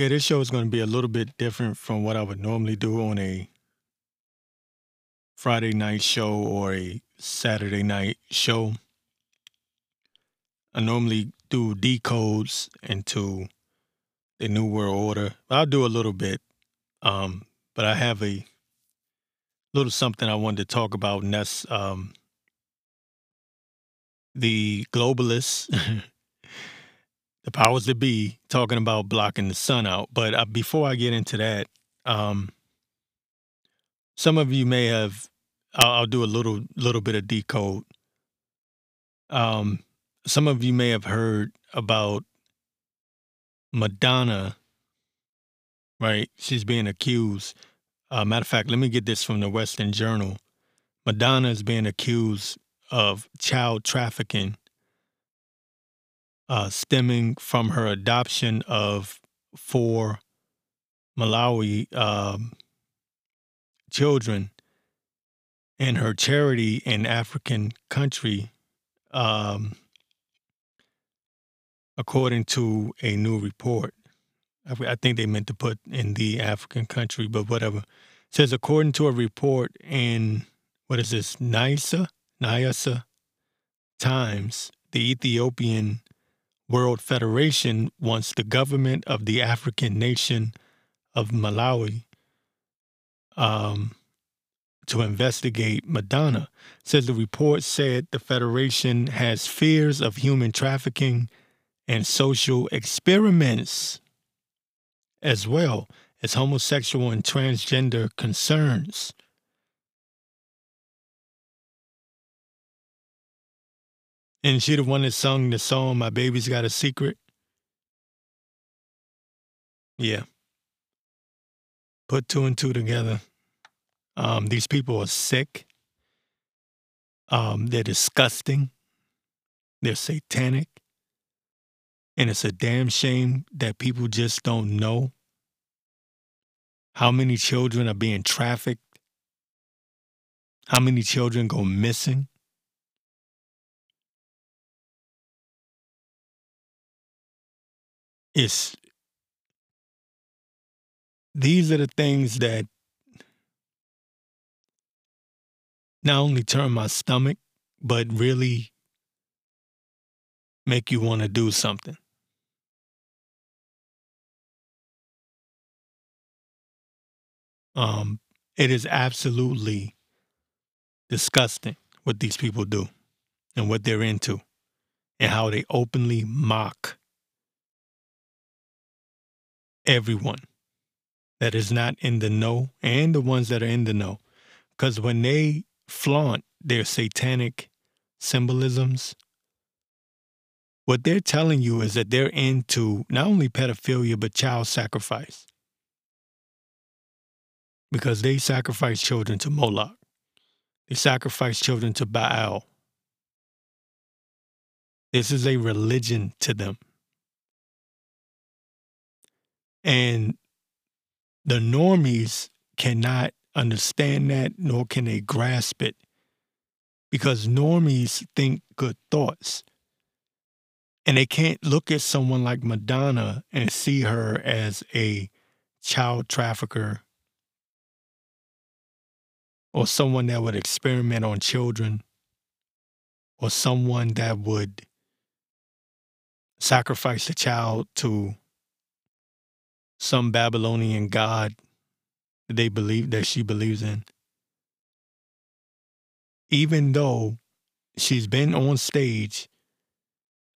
Yeah, this show is going to be a little bit different from what I would normally do on a Friday night show or a Saturday night show. I normally do decodes into the New World Order. I'll do a little bit, um, but I have a little something I wanted to talk about, and that's um, the globalists, the powers that be, talking about blocking the sun out. But uh, before I get into that, um, some of you may have. I'll, I'll do a little little bit of decode. Um, some of you may have heard about Madonna, right? She's being accused. Uh, matter of fact, let me get this from the Western Journal. Madonna is being accused of child trafficking uh, stemming from her adoption of four Malawi um, children and her charity in African country, um, according to a new report. I, think they meant to put in the African country, but whatever. It says according to a report in what is this, NISA? Nyasa Times, the Ethiopian World Federation wants the government of the African nation of Malawi um, to investigate Madonna. Says the report said the Federation has fears of human trafficking and social experiments, as well as homosexual and transgender concerns. And she the one that sung the song My Baby's Got a Secret. Yeah. Put two and two together. Um, these people are sick. Um, they're disgusting. They're satanic. And it's a damn shame that people just don't know how many children are being trafficked, how many children go missing. It's these are the things that not only turn my stomach, but really make you want to do something. Um, it is absolutely disgusting what these people do and what they're into and how they openly mock everyone that is not in the know and the ones that are in the know. Because when they flaunt their satanic symbolisms, what they're telling you is that they're into not only pedophilia, but child sacrifice. Because they sacrifice children to Moloch, they sacrifice children to Baal. This is a religion to them. And the normies cannot understand that, nor can they grasp it, because normies think good thoughts. And they can't look at someone like Madonna and see her as a child trafficker or someone that would experiment on children or someone that would sacrifice a child to some Babylonian god that they believe that she believes in. Even though she's been on stage,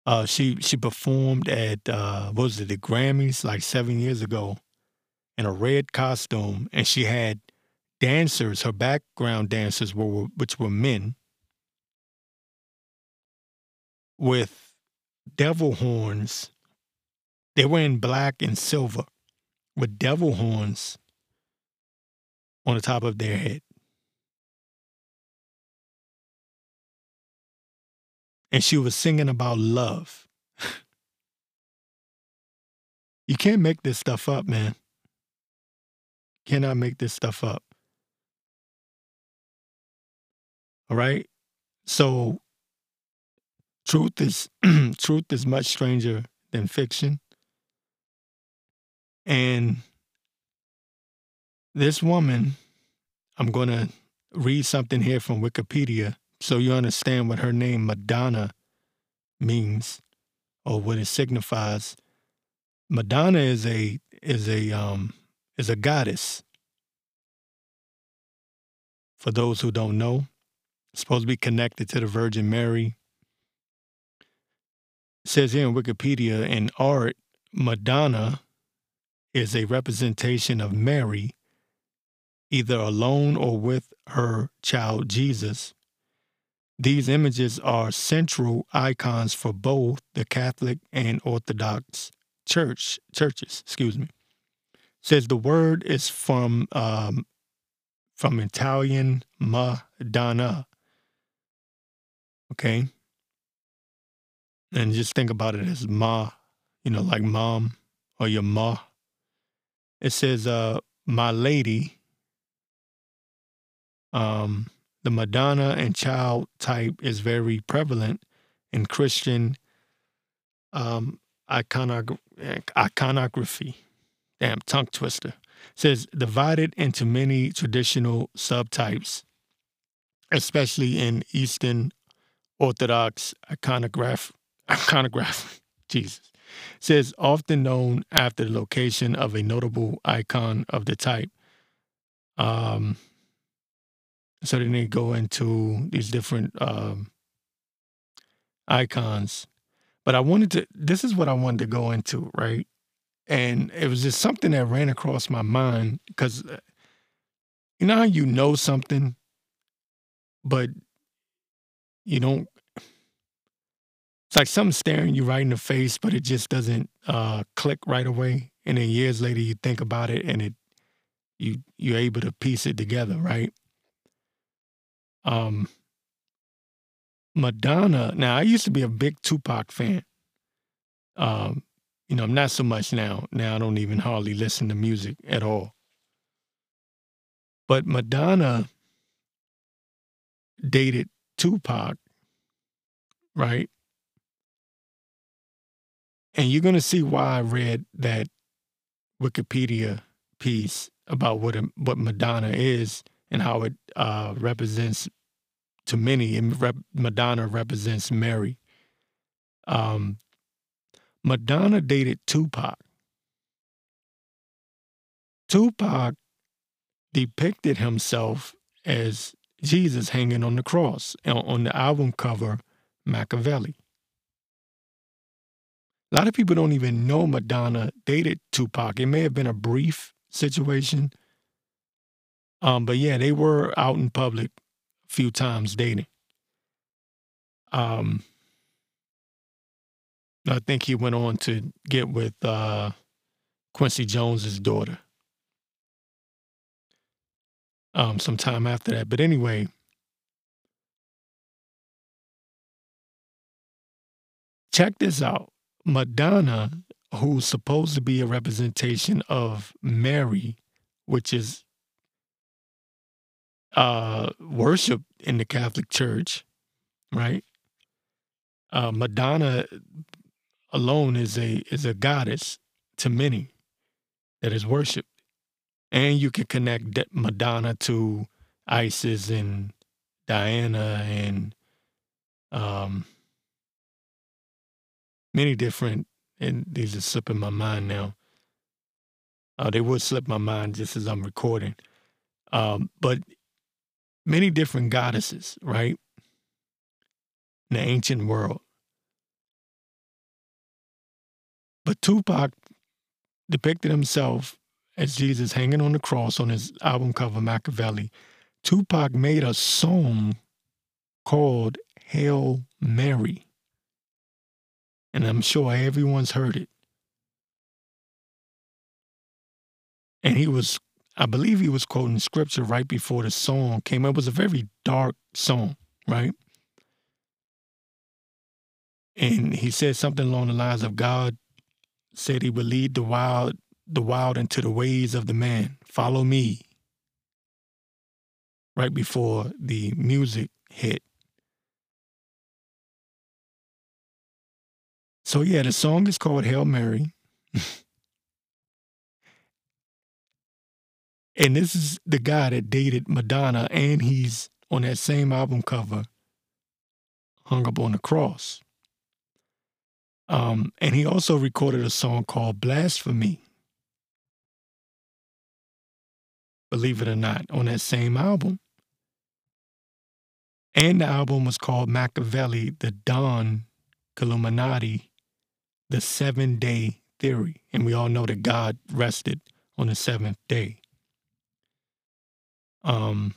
uh, she she performed at uh, was it the Grammys like seven years ago in a red costume, and she had dancers. Her background dancers were which were men with devil horns. They were in black and silver with devil horns on the top of their head. And she was singing about love. you can't make this stuff up, man. Cannot make this stuff up. All right? So truth is truth is much stranger than fiction. And this woman, I'm going to read something here from Wikipedia so you understand what her name Madonna means or what it signifies. Madonna is a is a um is a goddess. For those who don't know, supposed to be connected to the Virgin Mary. It says here in Wikipedia in art, Madonna is a representation of Mary, either alone or with her child Jesus. These images are central icons for both the Catholic and Orthodox church churches. Excuse me. says the word is from um, from Italian Madonna. Okay. And just think about it as ma, you know, like mom or your ma. It says, uh, my lady, um, the Madonna and child type is very prevalent in Christian um, iconog- iconography. Damn, tongue twister. It says divided into many traditional subtypes, especially in Eastern Orthodox iconograph, iconograph. Jesus. Says often known after the location of a notable icon of the type. Um, so then they go into these different um, icons. But I wanted to, this is what I wanted to go into, right? And it was just something that ran across my mind because uh, you know how you know something, but you don't, it's like something staring you right in the face, but it just doesn't uh, click right away. And then years later, you think about it and it, you, you're able to piece it together, right? Um, Madonna. Now, I used to be a big Tupac fan. Um, you know, I'm not so much now. Now I don't even hardly listen to music at all. But Madonna dated Tupac, right? And you're going to see why I read that Wikipedia piece about what what Madonna is and how it uh, represents to many, and rep- Madonna represents Mary. Um, Madonna dated Tupac. Tupac depicted himself as Jesus hanging on the cross on the album cover, Makaveli. A lot of people don't even know Madonna dated Tupac. It may have been a brief situation. Um, but yeah, they were out in public a few times dating. Um, I think he went on to get with uh, Quincy Jones's daughter. Um, sometime after that. But anyway, check this out. Madonna, who's supposed to be a representation of Mary, which is uh, worship in the Catholic Church, right? Uh, Madonna alone is a is a goddess to many that is worshipped, and you can connect Madonna to Isis and Diana and um, many different. And these are slipping my mind now. Uh, they would slip my mind just as I'm recording. Um, but many different goddesses, right? In the ancient world. But Tupac depicted himself as Jesus hanging on the cross on his album cover, Makaveli. Tupac made a song called Hail Mary. And I'm sure everyone's heard it. And he was I believe he was quoting scripture right before the song came. It was a very dark song, right? And he said something along the lines of God said he would lead the wild the wild into the ways of the man. Follow me. Right before the music hit. So yeah, the song is called Hail Mary. And this is the guy that dated Madonna, and he's on that same album cover, hung up on the cross. Um, and he also recorded a song called Blasphemy. Believe it or not, on that same album. And the album was called Makaveli, the Don Illuminati, the Seven Day Theory. And we all know that God rested on the seventh day. Um,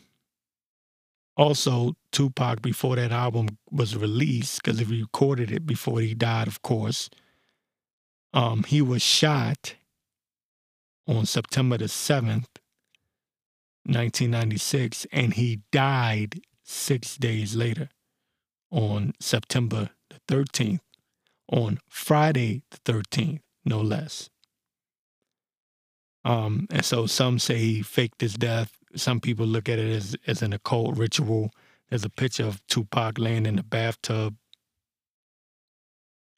also, Tupac, before that album was released, because he recorded it before he died, of course, um, he was shot on September the 7th, 1996, and he died six days later on September the 13th, on Friday the 13th, no less. Um, and so some say he faked his death. Some people look at it as, as an occult ritual. There's a picture of Tupac laying in the bathtub.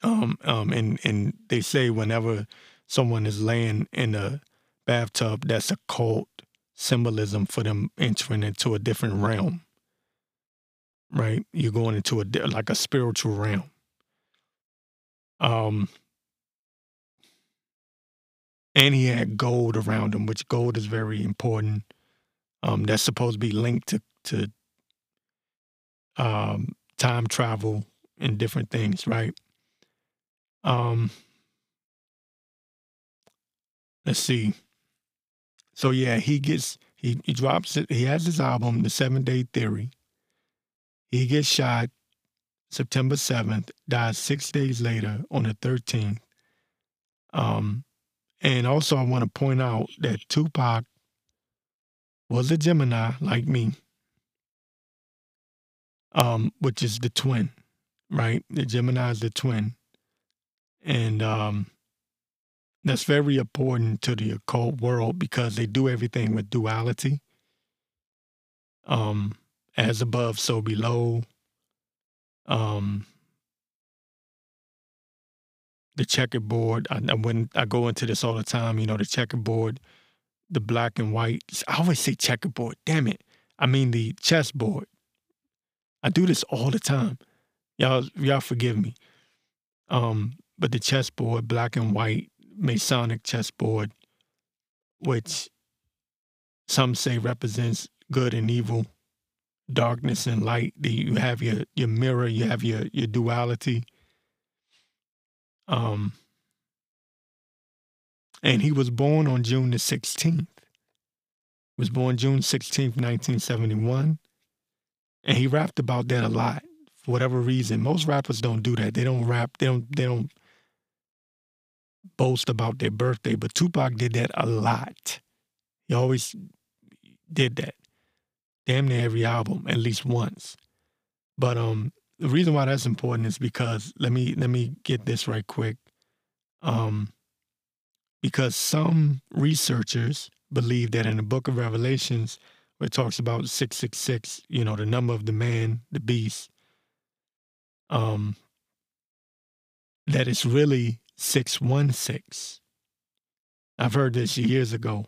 Um, um, and, and they say whenever someone is laying in a bathtub, that's a occult symbolism for them entering into a different realm. Right? You're going into a like a spiritual realm. Um, and he had gold around him, which gold is very important. Um, that's supposed to be linked to to um, time travel and different things, right? Um, let's see. So yeah, he gets he he drops it. He has his album, The Seven Day Theory. He gets shot September seventh, died six days later on the thirteenth. Um, and also, I want to point out that Tupac was a Gemini like me, um, which is the twin, right? The Gemini is the twin. And um, that's very important to the occult world because they do everything with duality. Um, as above, so below. Um, the checkerboard. I, when I go into this all the time, you know, the checkerboard, the black and white. I always say checkerboard. Damn it. I mean the chessboard. I do this all the time. Y'all, y'all forgive me. Um, but the chessboard, black and white, Masonic chessboard, which some say represents good and evil, darkness and light. You have your your mirror, you have your your duality. Um, and he was born on June the 16th. Was born June 16th, 1971. And he rapped about that a lot for whatever reason. Most rappers don't do that. They don't rap, they don't they don't boast about their birthday, but Tupac did that a lot. He always did that. Damn near every album, at least once. But um the reason why that's important is because let me let me get this right quick. Um, because some researchers believe that in the book of Revelations, where it talks about 666, you know, the number of the man, the beast, um, that it's really 616. I've heard this years ago.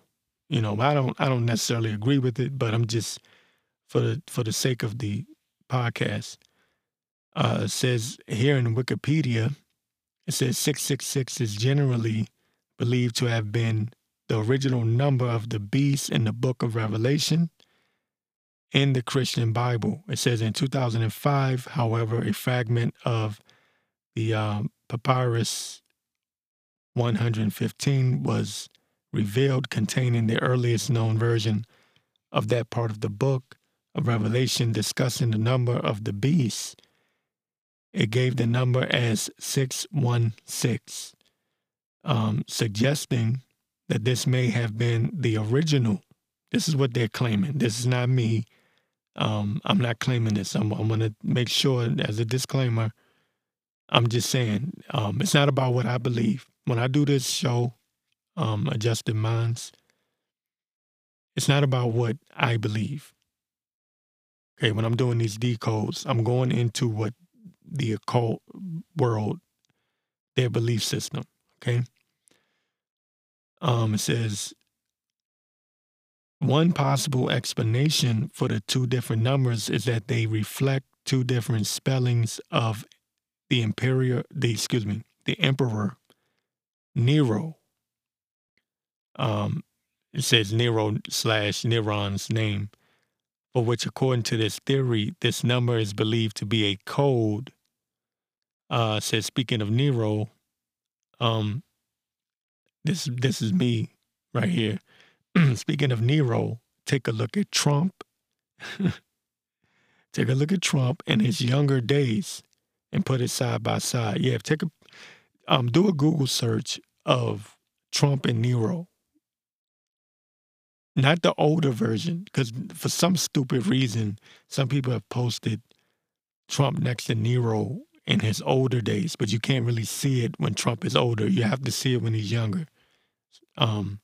You know, I don't I don't necessarily agree with it, but I'm just for the for the sake of the podcast uh, says here in Wikipedia, it says 666 is generally believed to have been the original number of the beast in the book of Revelation in the Christian Bible. It says in 2005, however, a fragment of the um, Papyrus 115 was revealed containing the earliest known version of that part of the book of Revelation discussing the number of the beast it gave the number as 616, um, suggesting that this may have been the original. This is what they're claiming. This is not me. Um, I'm not claiming this. I'm, I'm going to make sure, as a disclaimer, I'm just saying um, it's not about what I believe. When I do this show, um, Adjusted Minds, it's not about what I believe. Okay, when I'm doing these decodes, I'm going into what the occult world, their belief system. Okay. Um, it says, one possible explanation for the two different numbers is that they reflect two different spellings of the imperial the excuse me the emperor Nero. Um, it says Nero slash Neron's name, for which, according to this theory, this number is believed to be a code. Uh, says speaking of Nero, um, this this is me right here. Speaking of Nero, take a look at Trump. take a look at Trump in his younger days and put it side by side. Yeah, take a um, do a Google search of Trump and Nero. Not the older version, because for some stupid reason, some people have posted Trump next to Nero in his older days, but you can't really see it when Trump is older. You have to see it when he's younger. Um,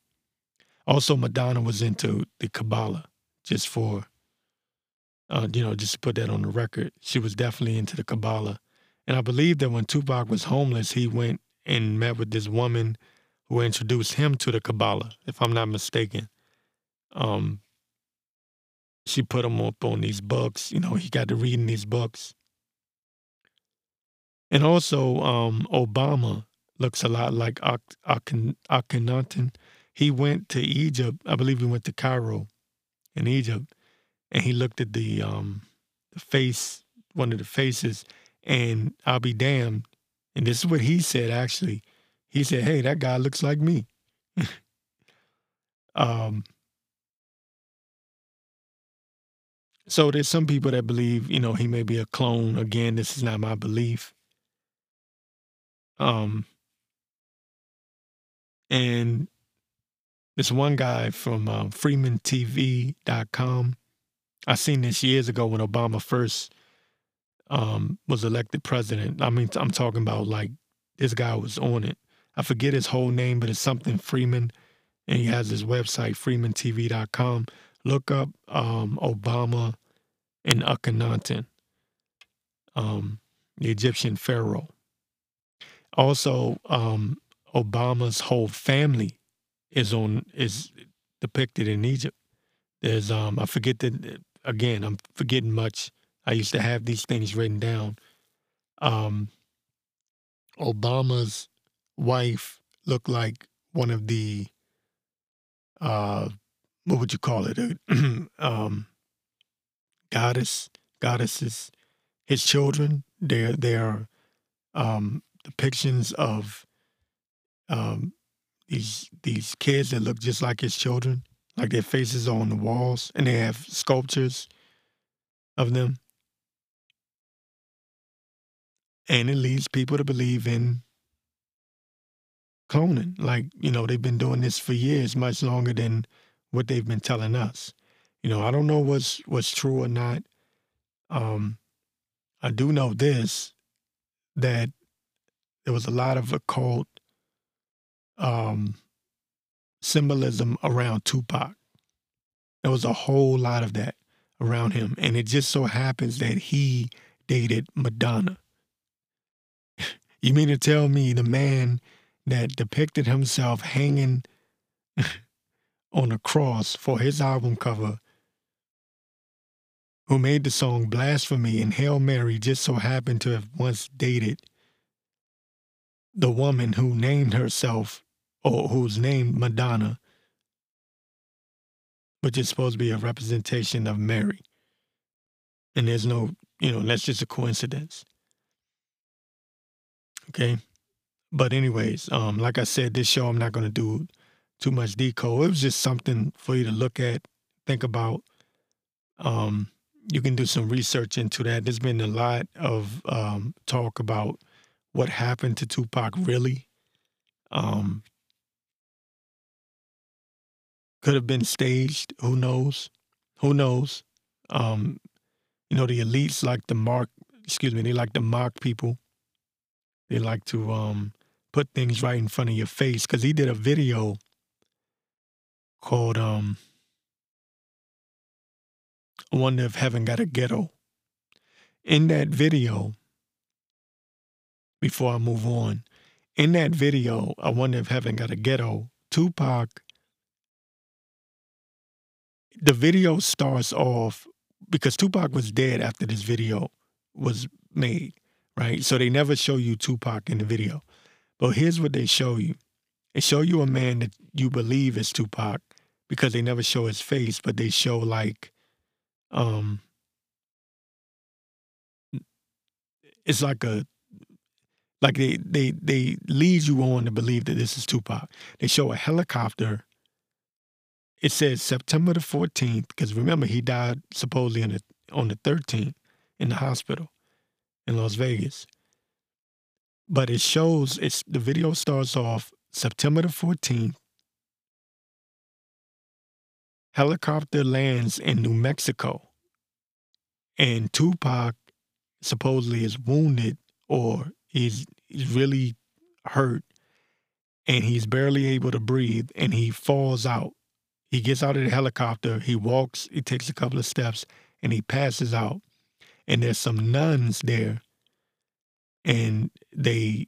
also, Madonna was into the Kabbalah, just for, uh, you know, just to put that on the record. She was definitely into the Kabbalah. And I believe that when Tupac was homeless, he went and met with this woman who introduced him to the Kabbalah, if I'm not mistaken. Um, she put him up on these books. You know, he got to reading these books. And also, um, Obama looks a lot like Akhenaten. He went to Egypt. I believe he went to Cairo in Egypt, and he looked at the um, the face, one of the faces, and I'll be damned. And this is what he said. Actually, he said, "Hey, that guy looks like me." um. So there's some people that believe, you know, he may be a clone. Again, this is not my belief. Um, and this one guy from uh, FreemanTV.com, I seen this years ago when Obama first um, was elected president. I mean, I'm talking about like this guy was on it. I forget his whole name, but it's something Freeman, and he has his website, FreemanTV.com. Look up um, Obama and Akhenaten, um, the Egyptian pharaoh. Also, um, Obama's whole family is on is depicted in Egypt. There's um I forget that again, I'm forgetting much. I used to have these things written down. Um Obama's wife looked like one of the uh what would you call it? um goddess goddesses. His children, they're they're um depictions of um, these these kids that look just like his children, like their faces are on the walls, and they have sculptures of them. And it leads people to believe in cloning. Like, you know, they've been doing this for years, much longer than what they've been telling us. You know, I don't know what's what's true or not. Um, I do know this that there was a lot of occult um, symbolism around Tupac. There was a whole lot of that around him. And it just so happens that he dated Madonna. you mean to tell me the man that depicted himself hanging on a cross for his album cover, who made the song Blasphemy and Hail Mary, just so happened to have once dated the woman who named herself or who's named Madonna, which is supposed to be a representation of Mary. And there's no, you know, that's just a coincidence. Okay. But anyways, um, like I said, this show I'm not gonna do too much decode. It was just something for you to look at, think about. Um, you can do some research into that. There's been a lot of um, talk about what happened to Tupac really. Um, could have been staged. Who knows? Who knows? Um, you know, the elites like to mark, excuse me, they like to mock people. They like to um, put things right in front of your face. Because he did a video called um, I Wonder If Heaven Got a Ghetto. In that video, before I move on. In that video, I wonder if Heaven Got a Ghetto, Tupac the video starts off because Tupac was dead after this video was made, right? So they never show you Tupac in the video. But here's what they show you. They show you a man that you believe is Tupac because they never show his face, but they show like um it's like a like they they they lead you on to believe that this is Tupac. They show a helicopter. It says September the 14th, because remember he died supposedly on the on the 13th in the hospital in Las Vegas. But it shows it's the video starts off September the 14th. Helicopter lands in New Mexico. And Tupac supposedly is wounded or he's, he's really hurt and he's barely able to breathe and he falls out. He gets out of the helicopter, he walks, he takes a couple of steps, and he passes out. And there's some nuns there, and they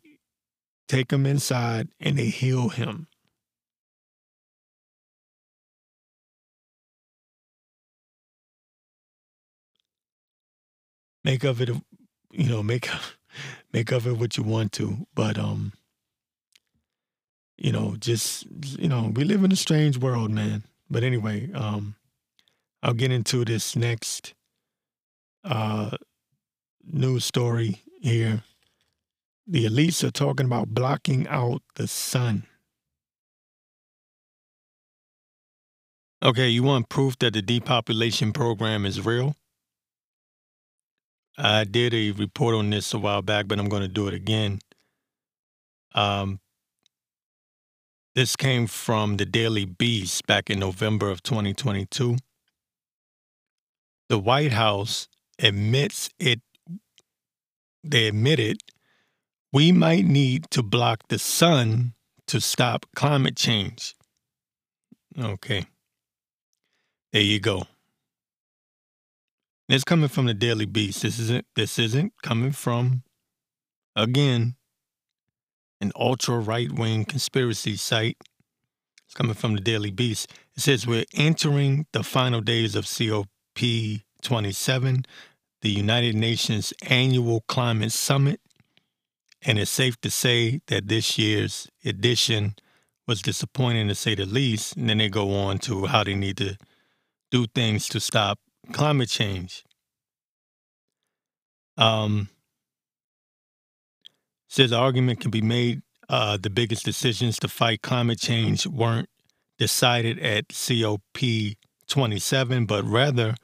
take him inside and they heal him. Make of it, you know, make make of it what you want to, but um, you know, just you know, we live in a strange world, man. But anyway, um, I'll get into this next uh news story here. The elites are talking about blocking out the sun. Okay, you want proof that the depopulation program is real? I did a report on this a while back, but I'm going to do it again. Um, this came from the Daily Beast back in November of 2022. The White House admits it, they admitted we might need to block the sun to stop climate change. Okay. There you go. It's coming from the Daily Beast. This isn't this isn't coming from again an ultra right wing conspiracy site. It's coming from the Daily Beast. It says we're entering the final days of COP27, the United Nations annual climate summit, and it's safe to say that this year's edition was disappointing to say the least. And then they go on to how they need to do things to stop climate change. Um, says the argument can be made uh, the biggest decisions to fight climate change weren't decided at COP27, but rather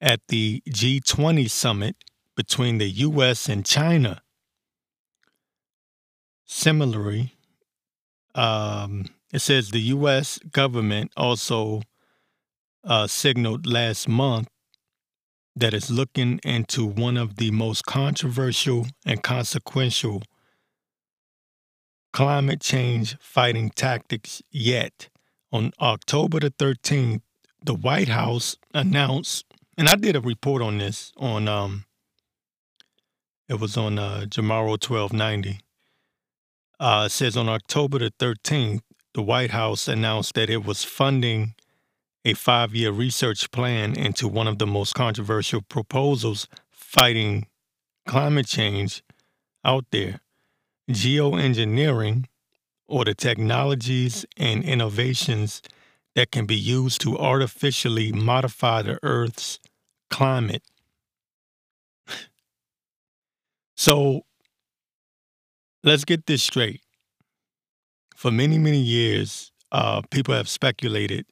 at the G20 summit between the U.S. and China. Similarly, um, it says the U.S. government also uh, signaled last month that is looking into one of the most controversial and consequential climate change fighting tactics yet. On October the 13th, the White House announced, and I did a report on this on, um, it was on uh, Jamaro 1290. Uh, says on October the 13th, the White House announced that it was funding a five year research plan into one of the most controversial proposals fighting climate change out there geoengineering, or the technologies and innovations that can be used to artificially modify the Earth's climate. so let's get this straight. For many, many years, uh, people have speculated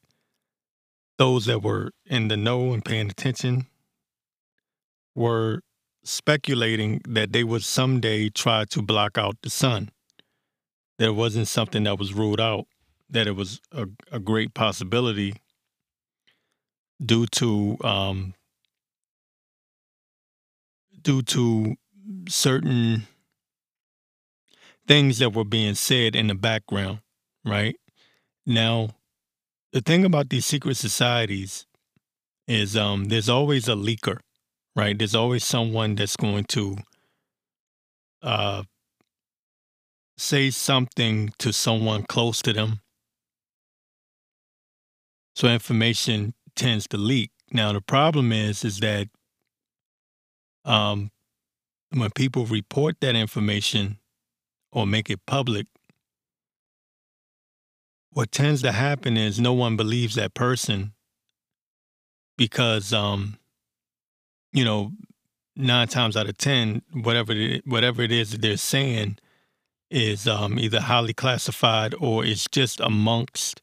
those that were in the know and paying attention were speculating that they would someday try to block out the sun. There wasn't something that was ruled out, that it was a, a great possibility due to um, due to certain things that were being said in the background, right? Now, the thing about these secret societies is um, there's always a leaker, right? There's always someone that's going to uh, say something to someone close to them. So information tends to leak. Now the problem is is that um, when people report that information or make it public, what tends to happen is no one believes that person because um, you know nine times out of ten whatever it, whatever it is that they're saying is um, either highly classified or it's just amongst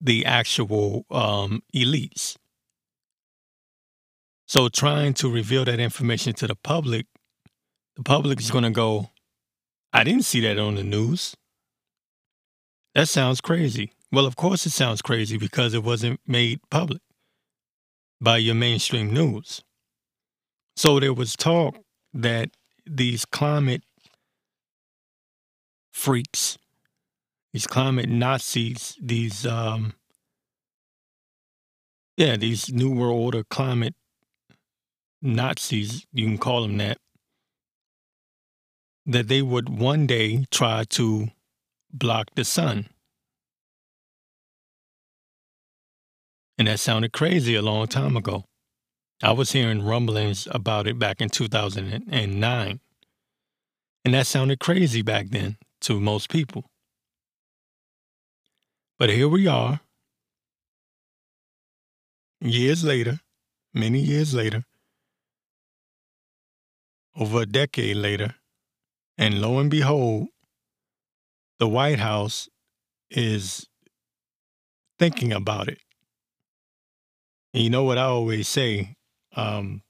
the actual um, elites. So trying to reveal that information to the public, the public is going to go, I didn't see that on the news. That sounds crazy. Well, of course it sounds crazy because it wasn't made public by your mainstream news. So there was talk that these climate freaks, these climate Nazis, these um yeah, these new world order climate Nazis, you can call them that, that they would one day try to block the sun. And that sounded crazy a long time ago. I was hearing rumblings about it back in 2009. And that sounded crazy back then to most people. But here we are, years later, many years later, over a decade later, and lo and behold, the White House is thinking about it. And you know what I always say? Um,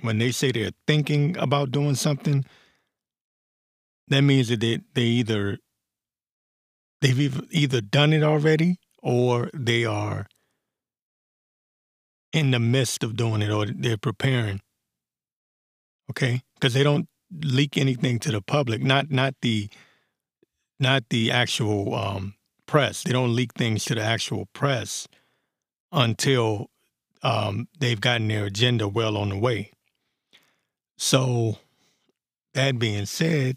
when they say they're thinking about doing something, that means that they, they either they've either done it already or they are in the midst of doing it or they're preparing. Okay? Because they don't leak anything to the public, not not the not the actual um, press. They don't leak things to the actual press until um, they've gotten their agenda well on the way. So, that being said,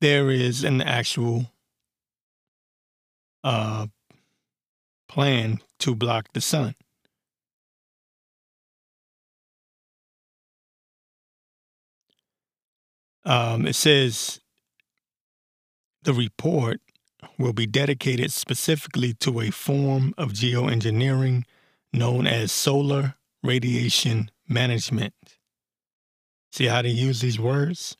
there is an actual uh, plan to block the sun. Um, it says the report will be dedicated specifically to a form of geoengineering known as solar radiation management. See how they use these words?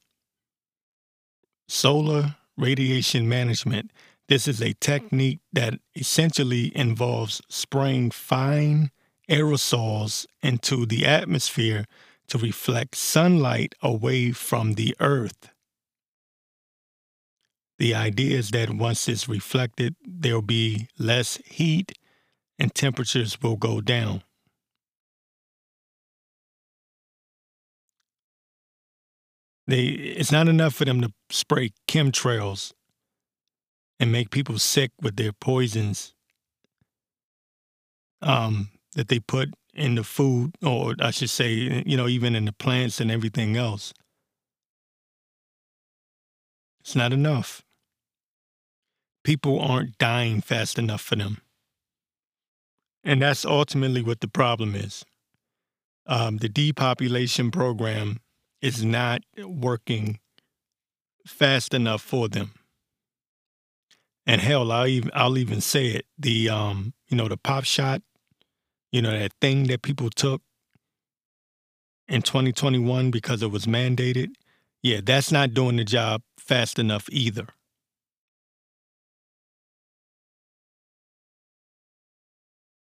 Solar radiation management. This is a technique that essentially involves spraying fine aerosols into the atmosphere to reflect sunlight away from the earth. The idea is that once it's reflected, there'll be less heat and temperatures will go down. They, it's not enough for them to spray chemtrails and make people sick with their poisons um, that they put in the food, or I should say, you know, even in the plants and everything else. It's not enough people aren't dying fast enough for them. And that's ultimately what the problem is. Um, the depopulation program is not working fast enough for them. And hell, I'll even I'll even say it. The um, you know, the pop shot, you know, that thing that people took in 2021 because it was mandated. Yeah, that's not doing the job fast enough either.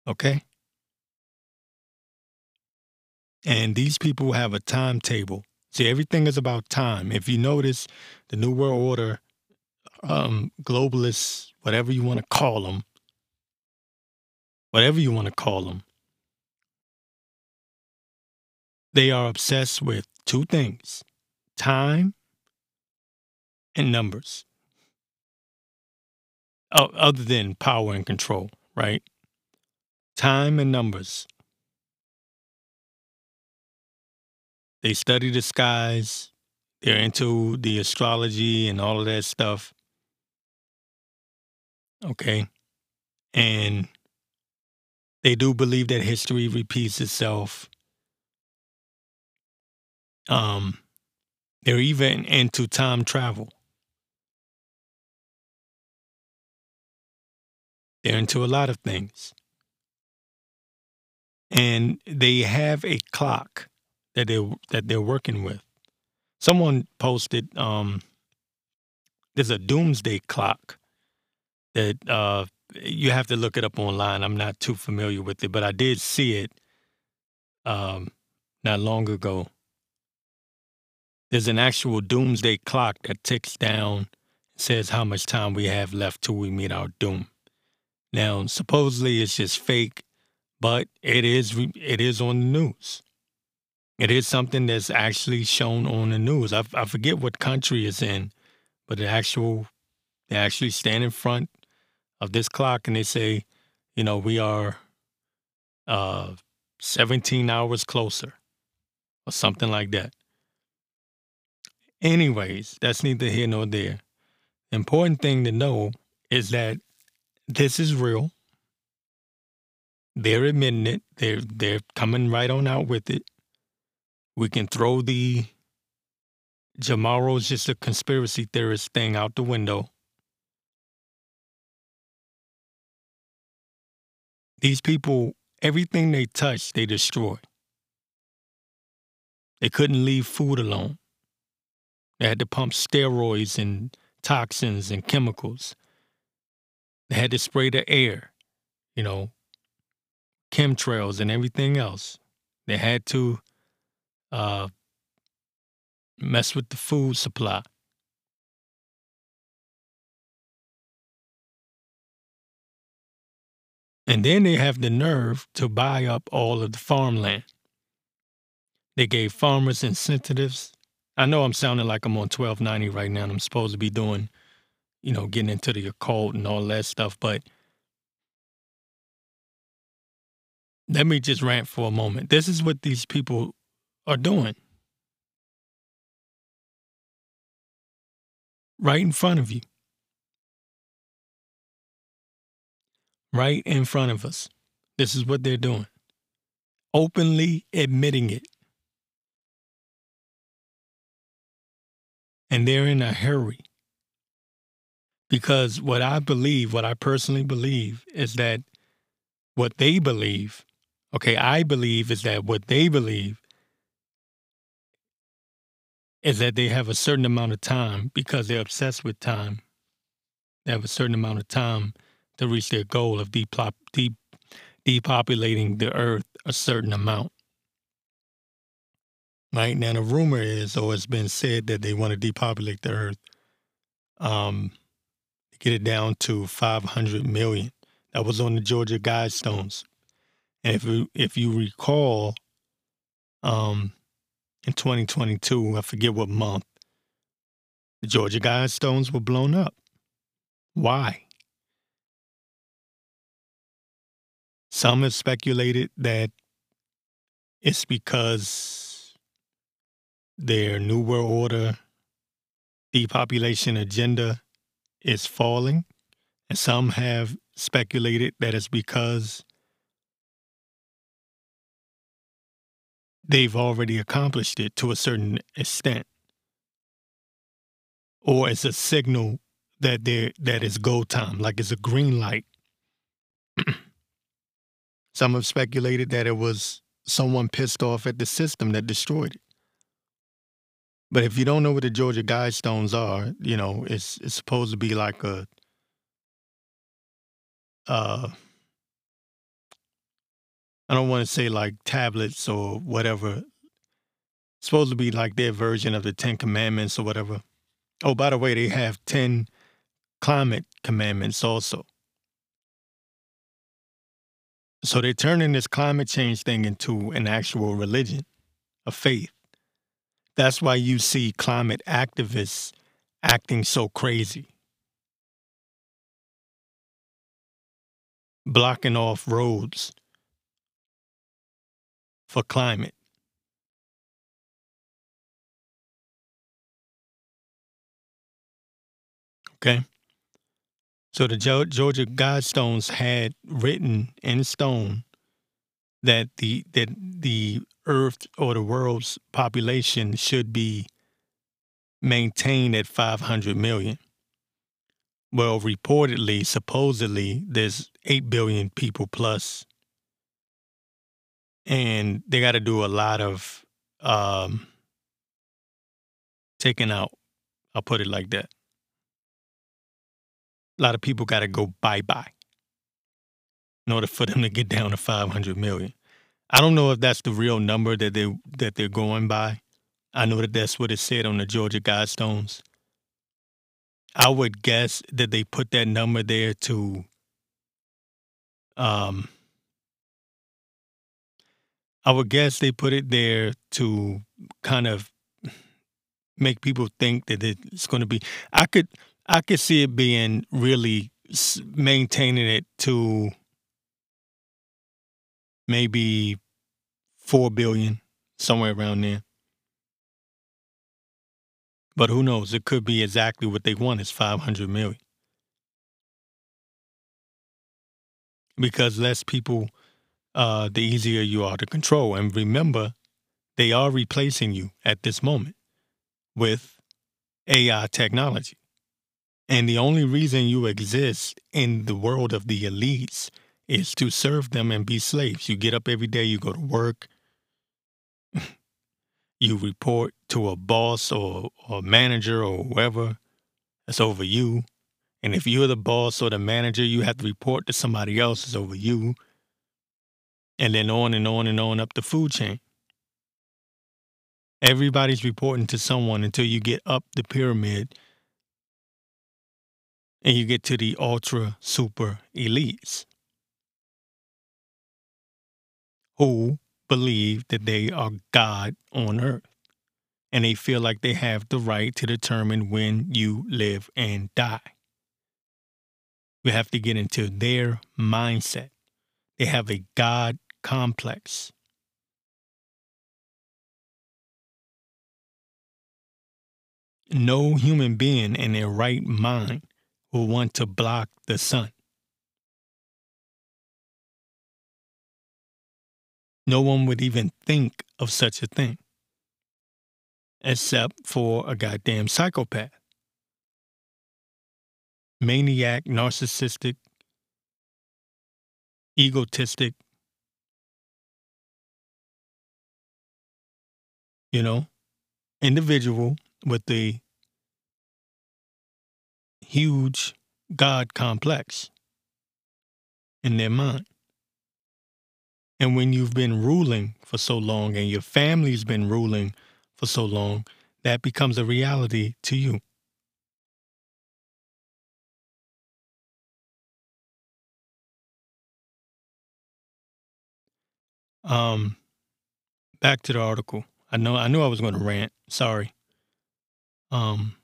Okay? And these people have a timetable. See, everything is about time. If you notice, the New World Order, um, globalists, whatever you want to call them, whatever you want to call them, they are obsessed with two things time and numbers. other than power and control, right? Time and numbers. They study the skies. They're into the astrology and all of that stuff. Okay. and they do believe that history repeats itself. Um, they're even into time travel. They're into a lot of things. And they have a clock that they that they're working with. Someone posted um there's a doomsday clock that uh you have to look it up online. I'm not too familiar with it, but I did see it um not long ago. There's an actual doomsday clock that ticks down, and says how much time we have left till we meet our doom. Now, supposedly it's just fake, but it is it is on the news. It is something that's actually shown on the news. I, I forget what country it's in, but the actual they actually stand in front of this clock and they say, you know, we are uh 17 hours closer or something like that. Anyways, that's neither here nor there. Important thing to know is that this is real. They're admitting it. They're they're coming right on out with it. We can throw the Jamaro's just a conspiracy theorist thing out the window. These people, everything they touch, they destroy. They couldn't leave food alone. They had to pump steroids and toxins and chemicals. They had to spray the air, you know, chemtrails and everything else. They had to uh, mess with the food supply. And then they have the nerve to buy up all of the farmland. They gave farmers incentives. I know I'm sounding like I'm on 1290 right now and I'm supposed to be doing, you know, getting into the occult and all that stuff, but let me just rant for a moment. This is what these people are doing. Right in front of you. Right in front of us. This is what they're doing. Openly admitting it. And they're in a hurry. Because what I believe, what I personally believe, is that what they believe, okay, I believe is that what they believe is that they have a certain amount of time because they're obsessed with time. They have a certain amount of time to reach their goal of depop- de- depopulating the earth a certain amount. Right now, the rumor is, or it's been said, that they want to depopulate the earth, um, get it down to 500 million. That was on the Georgia Guidestones. And if you, if you recall, um, in 2022, I forget what month, the Georgia Guidestones were blown up. Why? Some have speculated that it's because their New World Order depopulation agenda is falling. And some have speculated that it's because they've already accomplished it to a certain extent. Or it's a signal that there that is go time, like it's a green light. Some have speculated that it was someone pissed off at the system that destroyed it. But if you don't know what the Georgia Guidestones are, you know, it's it's supposed to be like a uh I don't want to say like tablets or whatever. It's supposed to be like their version of the Ten Commandments or whatever. Oh, by the way, they have 10 climate commandments also. So they're turning this climate change thing into an actual religion, a faith. That's why you see climate activists acting so crazy, blocking off roads for climate. Okay? So the Georgia Guidestones had written in stone that the that the Earth or the world's population should be maintained at 500 million. Well, reportedly, supposedly, there's 8 billion people plus, and they got to do a lot of um, taking out. I'll put it like that. A lot of people got to go bye bye in order for them to get down to 500 million. I don't know if that's the real number that they that they're going by. I know that that's what it said on the Georgia Guidestones. I would guess that they put that number there to um I would guess they put it there to kind of make people think that it's going to be I could I could see it being really maintaining it to maybe 4 billion somewhere around there. But who knows? It could be exactly what they want is 500 million. Because less people, uh, the easier you are to control. And remember, they are replacing you at this moment with AI technology. And the only reason you exist in the world of the elites is to serve them and be slaves. You get up every day, you go to work, you report to a boss or, or manager or whoever that's over you. And if you're the boss or the manager, you have to report to somebody else that's over you. And then on and on and on up the food chain. Everybody's reporting to someone until you get up the pyramid and you get to the ultra super elites who believe that they are God on earth. And they feel like they have the right to determine when you live and die. We have to get into their mindset. They have a God complex. No human being in their right mind will want to block the sun. No one would even think of such a thing, except for a goddamn psychopath, maniac, narcissistic, egotistic, you know, individual with a huge God complex in their mind. And when you've been ruling for so long and your family's been ruling for so long, that becomes a reality to you. Um, back to the article. I know I knew I was going to rant. Sorry. Um,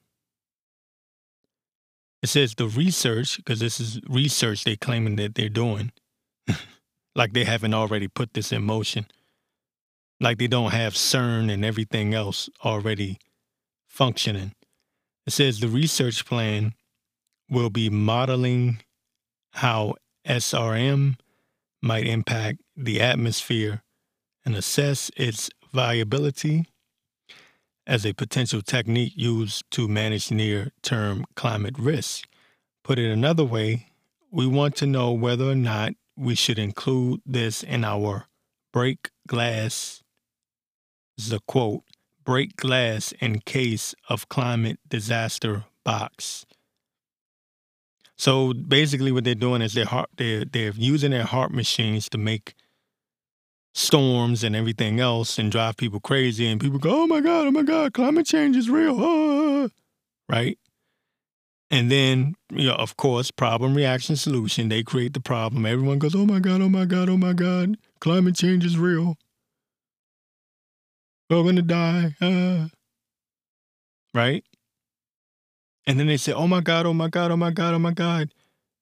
it says the research because this is research they're claiming that they're doing, like they haven't already put this in motion, like they don't have CERN and everything else already functioning. It says the research plan will be modeling how SRM might impact the atmosphere and assess its viability as a potential technique used to manage near term climate risk. Put it another way, we want to know whether or not we should include this in our break glass, a quote, break glass in case of climate disaster box. So basically, what they're doing is they're they're they're using their HAARP machines to make storms and everything else and drive people crazy, and people go, "Oh my god, oh my god, climate change is real," ah, right? And then, you know, of course, problem, reaction, solution. They create the problem. Everyone goes, "Oh my god, oh my god, oh my god, climate change is real. We're gonna die," ah. right? And then they say, oh my God, oh my God, oh my God, oh my God.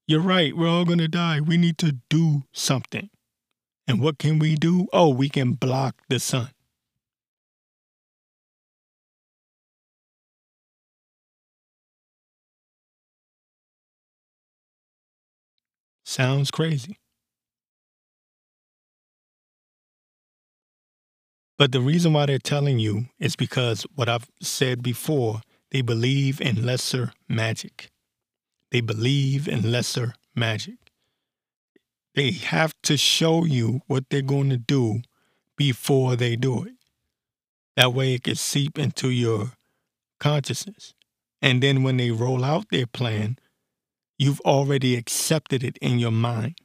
You're right. We're all going to die. We need to do something. And what can we do? Oh, we can block the sun. Sounds crazy. But the reason why they're telling you is because what I've said before, they believe in lesser magic. They believe in lesser magic. They have to show you what they're going to do before they do it. That way it can seep into your consciousness. And then when they roll out their plan, you've already accepted it in your mind.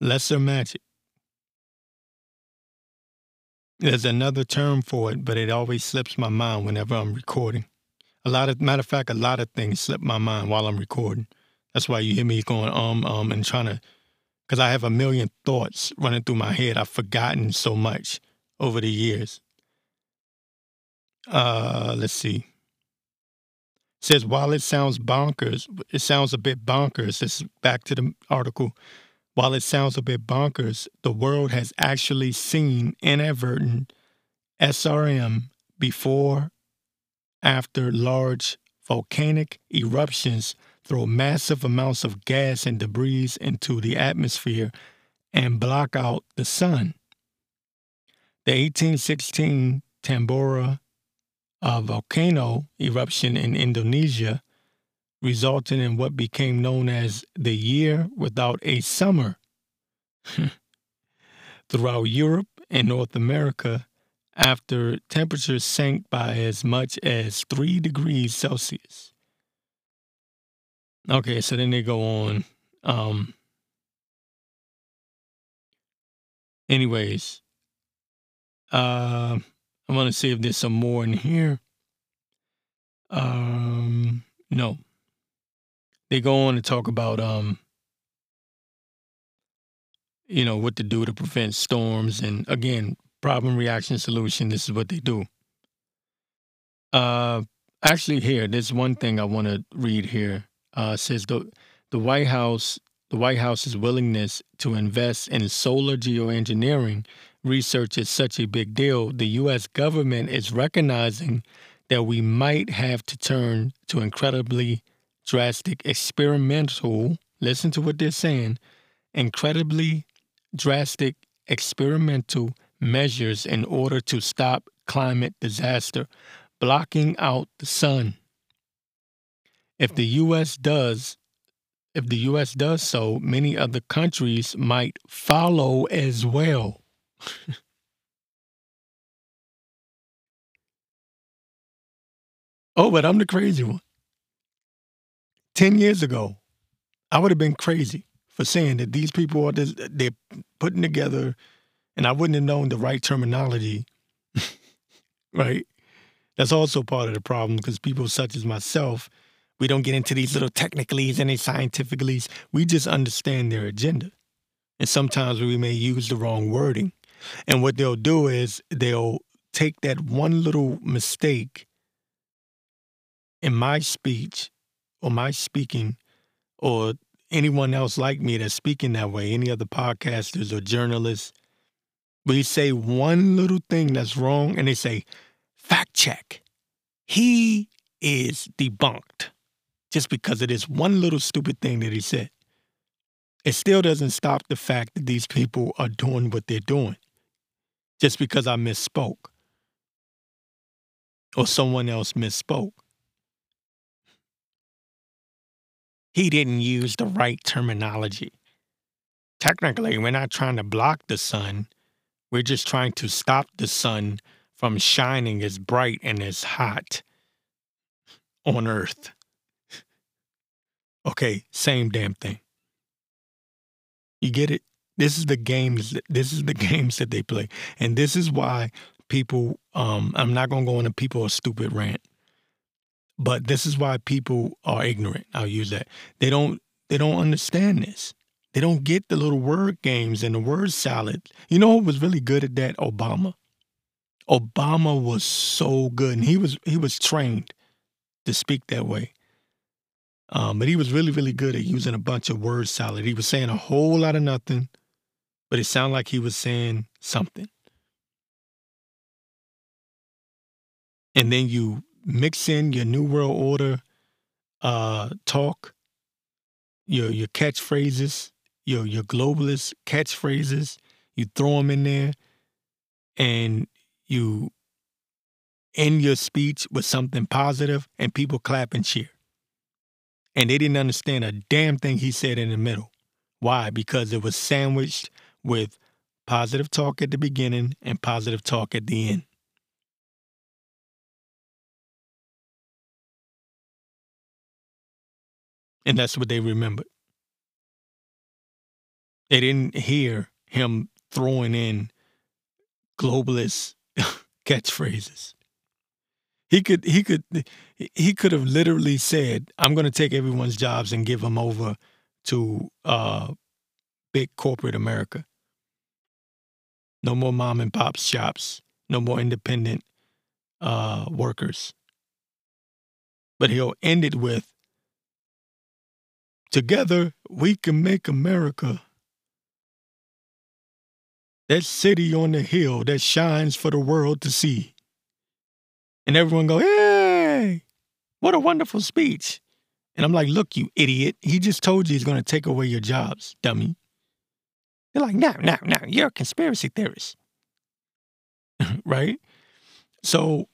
Lesser magic. There's another term for it, but it always slips my mind whenever I'm recording. A lot of matter of fact, a lot of things slip my mind while I'm recording. That's why you hear me going um um and trying to because I have a million thoughts running through my head. I've forgotten so much over the years. Uh let's see. It says while it sounds bonkers, it sounds a bit bonkers. This is back to the article. While it sounds a bit bonkers, the world has actually seen inadvertent SRM before, after large volcanic eruptions throw massive amounts of gas and debris into the atmosphere and block out the sun. The 1816 Tambora uh, volcano eruption in Indonesia resulting in what became known as the year without a summer. Throughout Europe and North America, after temperatures sank by as much as 3 degrees Celsius. Okay, so then they go on. Um, anyways, uh, I want to see if there's some more in here. Um, no they go on to talk about um you know what to do to prevent storms and again problem reaction solution this is what they do uh actually here there's one thing i want to read here uh says the the white house the white house's willingness to invest in solar geoengineering research is such a big deal the us government is recognizing that we might have to turn to incredibly drastic experimental, listen to what they're saying, incredibly drastic experimental measures in order to stop climate disaster, blocking out the sun. If the US does if the US does so, many other countries might follow as well. oh, but I'm the crazy one. 10 years ago, I would have been crazy for saying that these people are just, they're putting together, and I wouldn't have known the right terminology, right? That's also part of the problem because people such as myself, we don't get into these little technicalities and these scientificalities. We just understand their agenda. And sometimes we may use the wrong wording. And what they'll do is they'll take that one little mistake in my speech or my speaking or anyone else like me that's speaking that way, any other podcasters or journalists, we say one little thing that's wrong and they say, fact check. He is debunked just because of this one little stupid thing that he said. It still doesn't stop the fact that these people are doing what they're doing just because I misspoke or someone else misspoke. he didn't use the right terminology. Technically, we're not trying to block the sun. We're just trying to stop the sun from shining as bright and as hot on Earth. Okay, same damn thing. You get it? This is the games. This is the games that they play, and this is why people. Um, I'm not gonna go into people a stupid rant. But this is why people are ignorant. I'll use that. They don't they don't understand this. They don't get the little word games and the word salad. You know who was really good at that? Obama. Obama was so good, and he was he was trained to speak that way. Um, but he was really really good at using a bunch of word salad. He was saying a whole lot of nothing, but it sounded like he was saying something. And then you mix in your New World Order uh, talk your your catchphrases, your your globalist catchphrases. You throw them in there, and you end your speech with something positive, and people clap and cheer. And they didn't understand a damn thing he said in the middle. Why? Because it was sandwiched with positive talk at the beginning and positive talk at the end. And that's what they remembered. They didn't hear him throwing in globalist catchphrases. He could he could he could have literally said, "I'm going to take everyone's jobs and give them over to uh, big corporate America. No more mom and pop shops. No more independent uh, workers." But he'll end it with, "Together we can make America." That city on the hill that shines for the world to see and everyone go, "Hey, what a wonderful speech!" And I'm like, "Look, you idiot! He just told you he's going to take away your jobs, dummy." They're like, "No, no, no! You're a conspiracy theorist, right?" So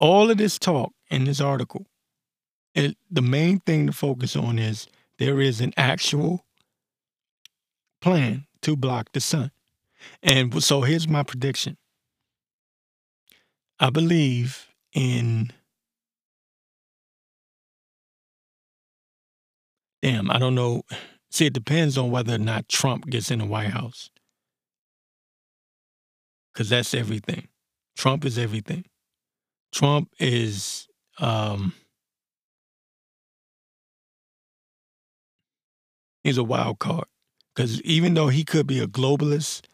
all of this talk in this article, it, the main thing to focus on is there is an actual plan to block the sun. And so here's my prediction. I believe in damn, I don't know. See, it depends on whether or not Trump gets in the White House. Because that's everything. Trump is everything. Trump is um he's a wild card. Because even though he could be a globalist,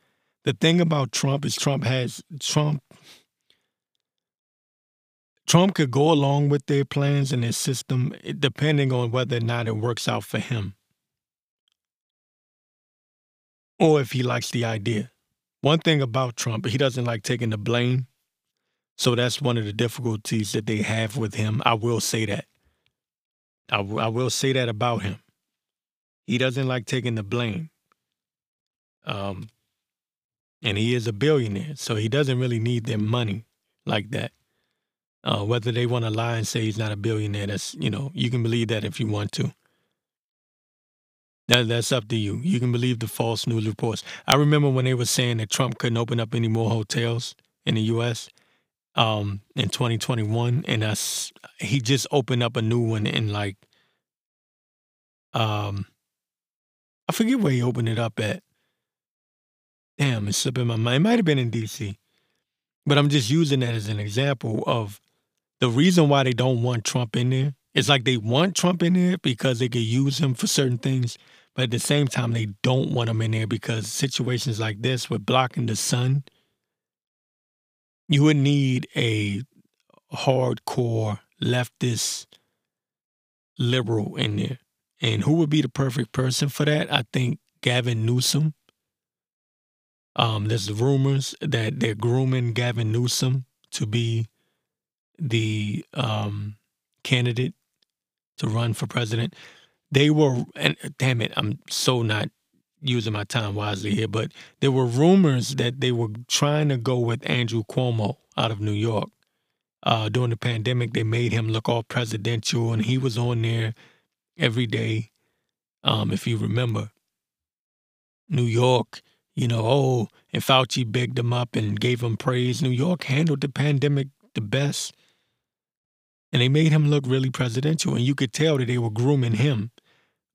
the thing about Trump is Trump has Trump Trump could go along with their plans and their system depending on whether or not it works out for him or if he likes the idea. One thing about Trump, he doesn't like taking the blame. So that's one of the difficulties that they have with him. I will say that. I, w- I will say that about him. He doesn't like taking the blame. Um, and he is a billionaire, so he doesn't really need their money like that. Uh, whether they want to lie and say he's not a billionaire, that's you know you can believe that if you want to. That that's up to you. You can believe the false news reports. I remember when they were saying that Trump couldn't open up any more hotels in the U.S. Um, in 2021, and that's he just opened up a new one in like um, I forget where he opened it up at. Damn, it's slipping my mind. It might have been in D.C. But I'm just using that as an example of the reason why they don't want Trump in there is like they want Trump in there because they could use him for certain things, but at the same time they don't want him in there because situations like this with blocking the sun, you would need a hardcore leftist liberal in there. And who would be the perfect person for that? I think Gavin Newsom. Um, there's rumors that they're grooming Gavin Newsom to be the um, candidate to run for president, they were, and damn it, I'm so not using my time wisely here, but there were rumors that they were trying to go with Andrew Cuomo out of New York. Uh, during the pandemic, they made him look all presidential, and he was on there every day. Um, if you remember, New York, you know, oh, and Fauci begged him up and gave him praise. New York handled the pandemic the best and they made him look really presidential and you could tell that they were grooming him.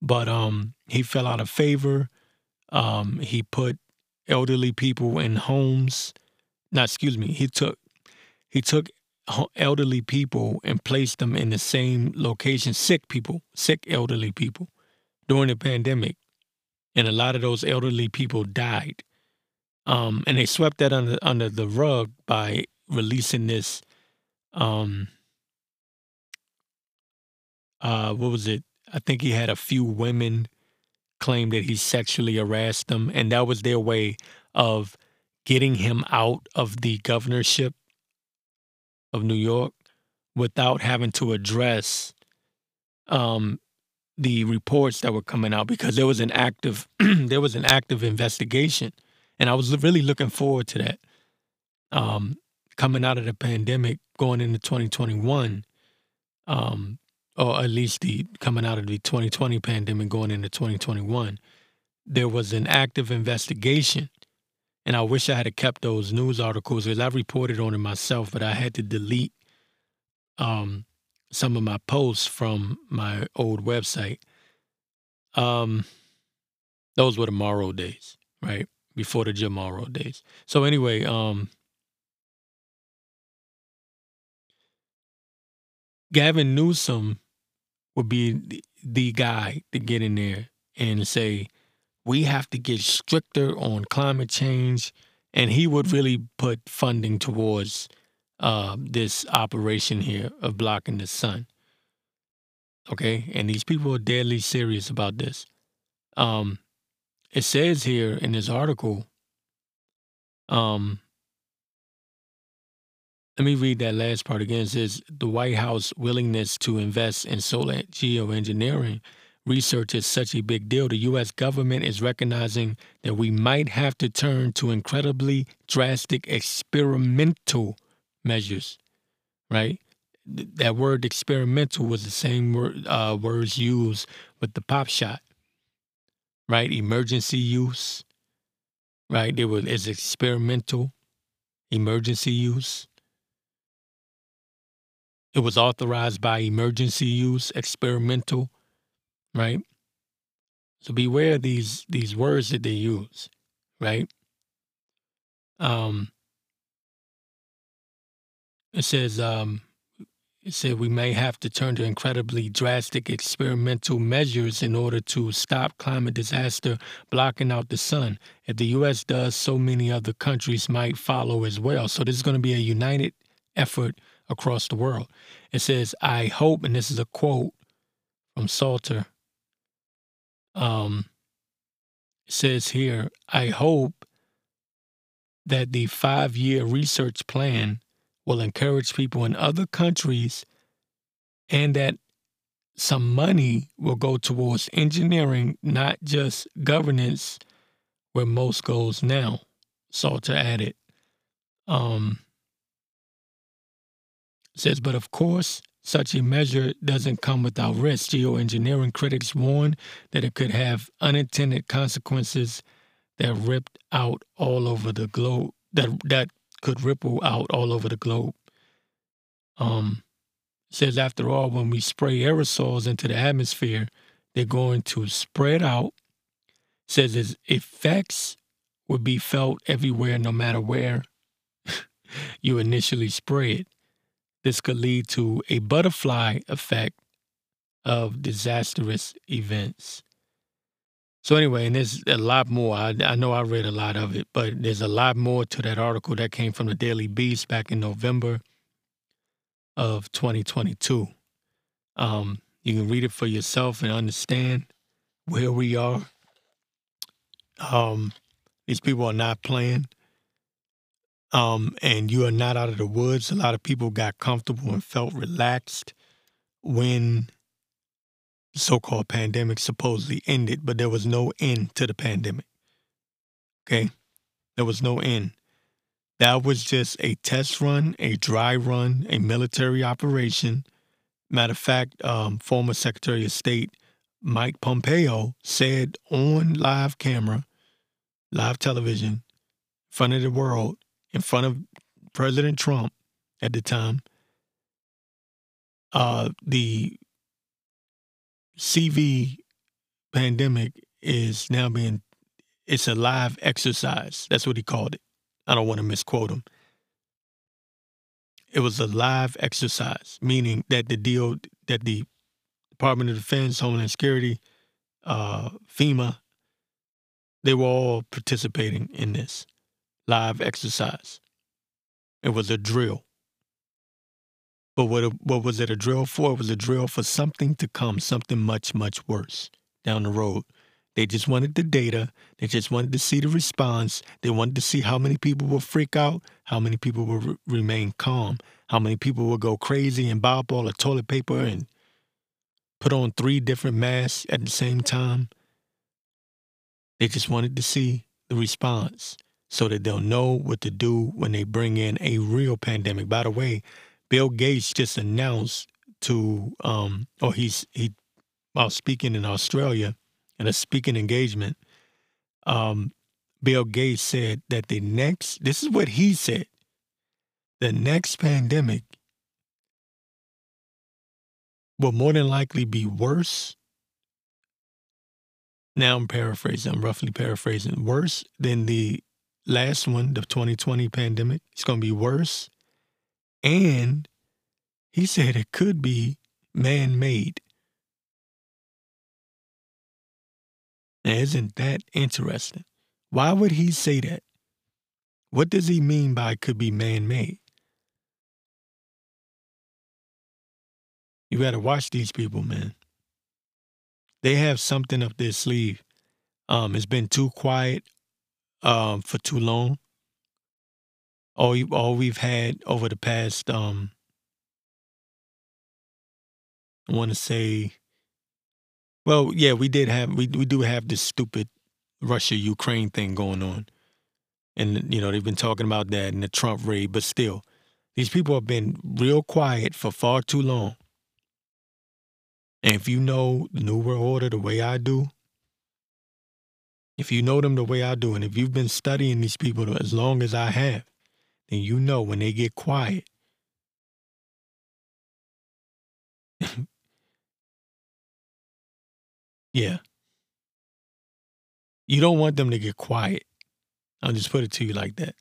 But um he fell out of favor. Um he put elderly people in homes. Not excuse me he took he took elderly people and placed them in the same location sick people sick elderly people during the pandemic. And a lot of those elderly people died. Um and they swept that under under the rug by releasing this um uh, what was it? I think he had a few women claim that he sexually harassed them, and that was their way of getting him out of the governorship of New York without having to address um, the reports that were coming out because there was an active there was an active investigation, and I was really looking forward to that. Um, coming out of the pandemic, going into 2021, um, or at least the coming out of the 2020 pandemic, going into 2021, there was an active investigation. And I wish I had kept those news articles because I reported on it myself, but I had to delete um, some of my posts from my old website. Um, those were the Morrow days, right? Before the Jim Morrow days. So anyway, um, Gavin Newsom would be the, guy to get in there and say, we have to get stricter on climate change. And he would really put funding towards uh, this operation here of blocking the sun. Okay, and these people are deadly serious about this. Um, it says here in this article, um, let me read that last part again. It says the White House willingness to invest in solar geoengineering research is such a big deal. The U.S. government is recognizing that we might have to turn to incredibly drastic experimental measures, right? That word experimental was the same word, uh, words used with the pop shot, right? Emergency use, right? There was it's experimental, emergency use. It was authorized by emergency use, experimental, right? So beware these these words that they use, right? Um, it says, um, it said we may have to turn to incredibly drastic experimental measures in order to stop climate disaster blocking out the sun. If the U.S. does, so many other countries might follow as well. So this is going to be a united effort across the world. It says, I hope, and this is a quote from Salter. Um, it says here, I hope that the five year research plan will encourage people in other countries and that some money will go towards engineering, not just governance, where most goes now. Salter added. Um, says, but of course, such a measure doesn't come without risk. Geoengineering critics warn that it could have unintended consequences that ripped out all over the globe that that could ripple out all over the globe. Um, says after all, when we spray aerosols into the atmosphere, they're going to spread out. Says its effects would be felt everywhere, no matter where you initially spray it. This could lead to a butterfly effect of disastrous events. So anyway, and there's a lot more. I, I, know I read a lot of it, but there's a lot more to that article that came from the Daily Beast back in November of 2022. Um, you can read it for yourself and understand where we are. Um, these people are not playing. Um, and you are not out of the woods. A lot of people got comfortable and felt relaxed when so-called pandemic supposedly ended, but there was no end to the pandemic. Okay? There was no end. That was just a test run, a dry run, a military operation. Matter of fact, um, former Secretary of State Mike Pompeo said on live camera, live television, in front of the world, in front of President Trump at the time, uh, the CV pandemic is now being it's a live exercise. That's what he called it. I don't want to misquote him. It was a live exercise, meaning that the deal that the Department of Defense, Homeland Security, uh, FEMA, they were all participating in this live exercise. It was a drill. But what, what was it a drill for? It was a drill for something to come, something much, much worse down the road. They just wanted the data. They just wanted to see the response. They wanted to see how many people will freak out, how many people will re- remain calm, how many people will go crazy and buy up all the toilet paper and put on three different masks at the same time. They just wanted to see the response so that they'll know what to do when they bring in a real pandemic. By the way, Bill Gates just announced to, um, or he's he while speaking in Australia in a speaking engagement, um, Bill Gates said that the next, this is what he said, the next pandemic will more than likely be worse. Now I'm paraphrasing, I'm roughly paraphrasing, worse than the last one, the 2020 pandemic. It's going to be worse. And he said it could be man made. Isn't that interesting? Why would he say that? What does he mean by could be man made? You got to watch these people, man. They have something up their sleeve. Um, it's been too quiet um, for too long. All, all we've had over the past, um, I want to say, well, yeah, we did have, we, we do have this stupid Russia Ukraine thing going on. And, you know, they've been talking about that in the Trump raid, but still, these people have been real quiet for far too long. And if you know the New World Order the way I do, if you know them the way I do, and if you've been studying these people as long as I have, then you know when they get quiet, yeah. You don't want them to get quiet. I'll just put it to you like that.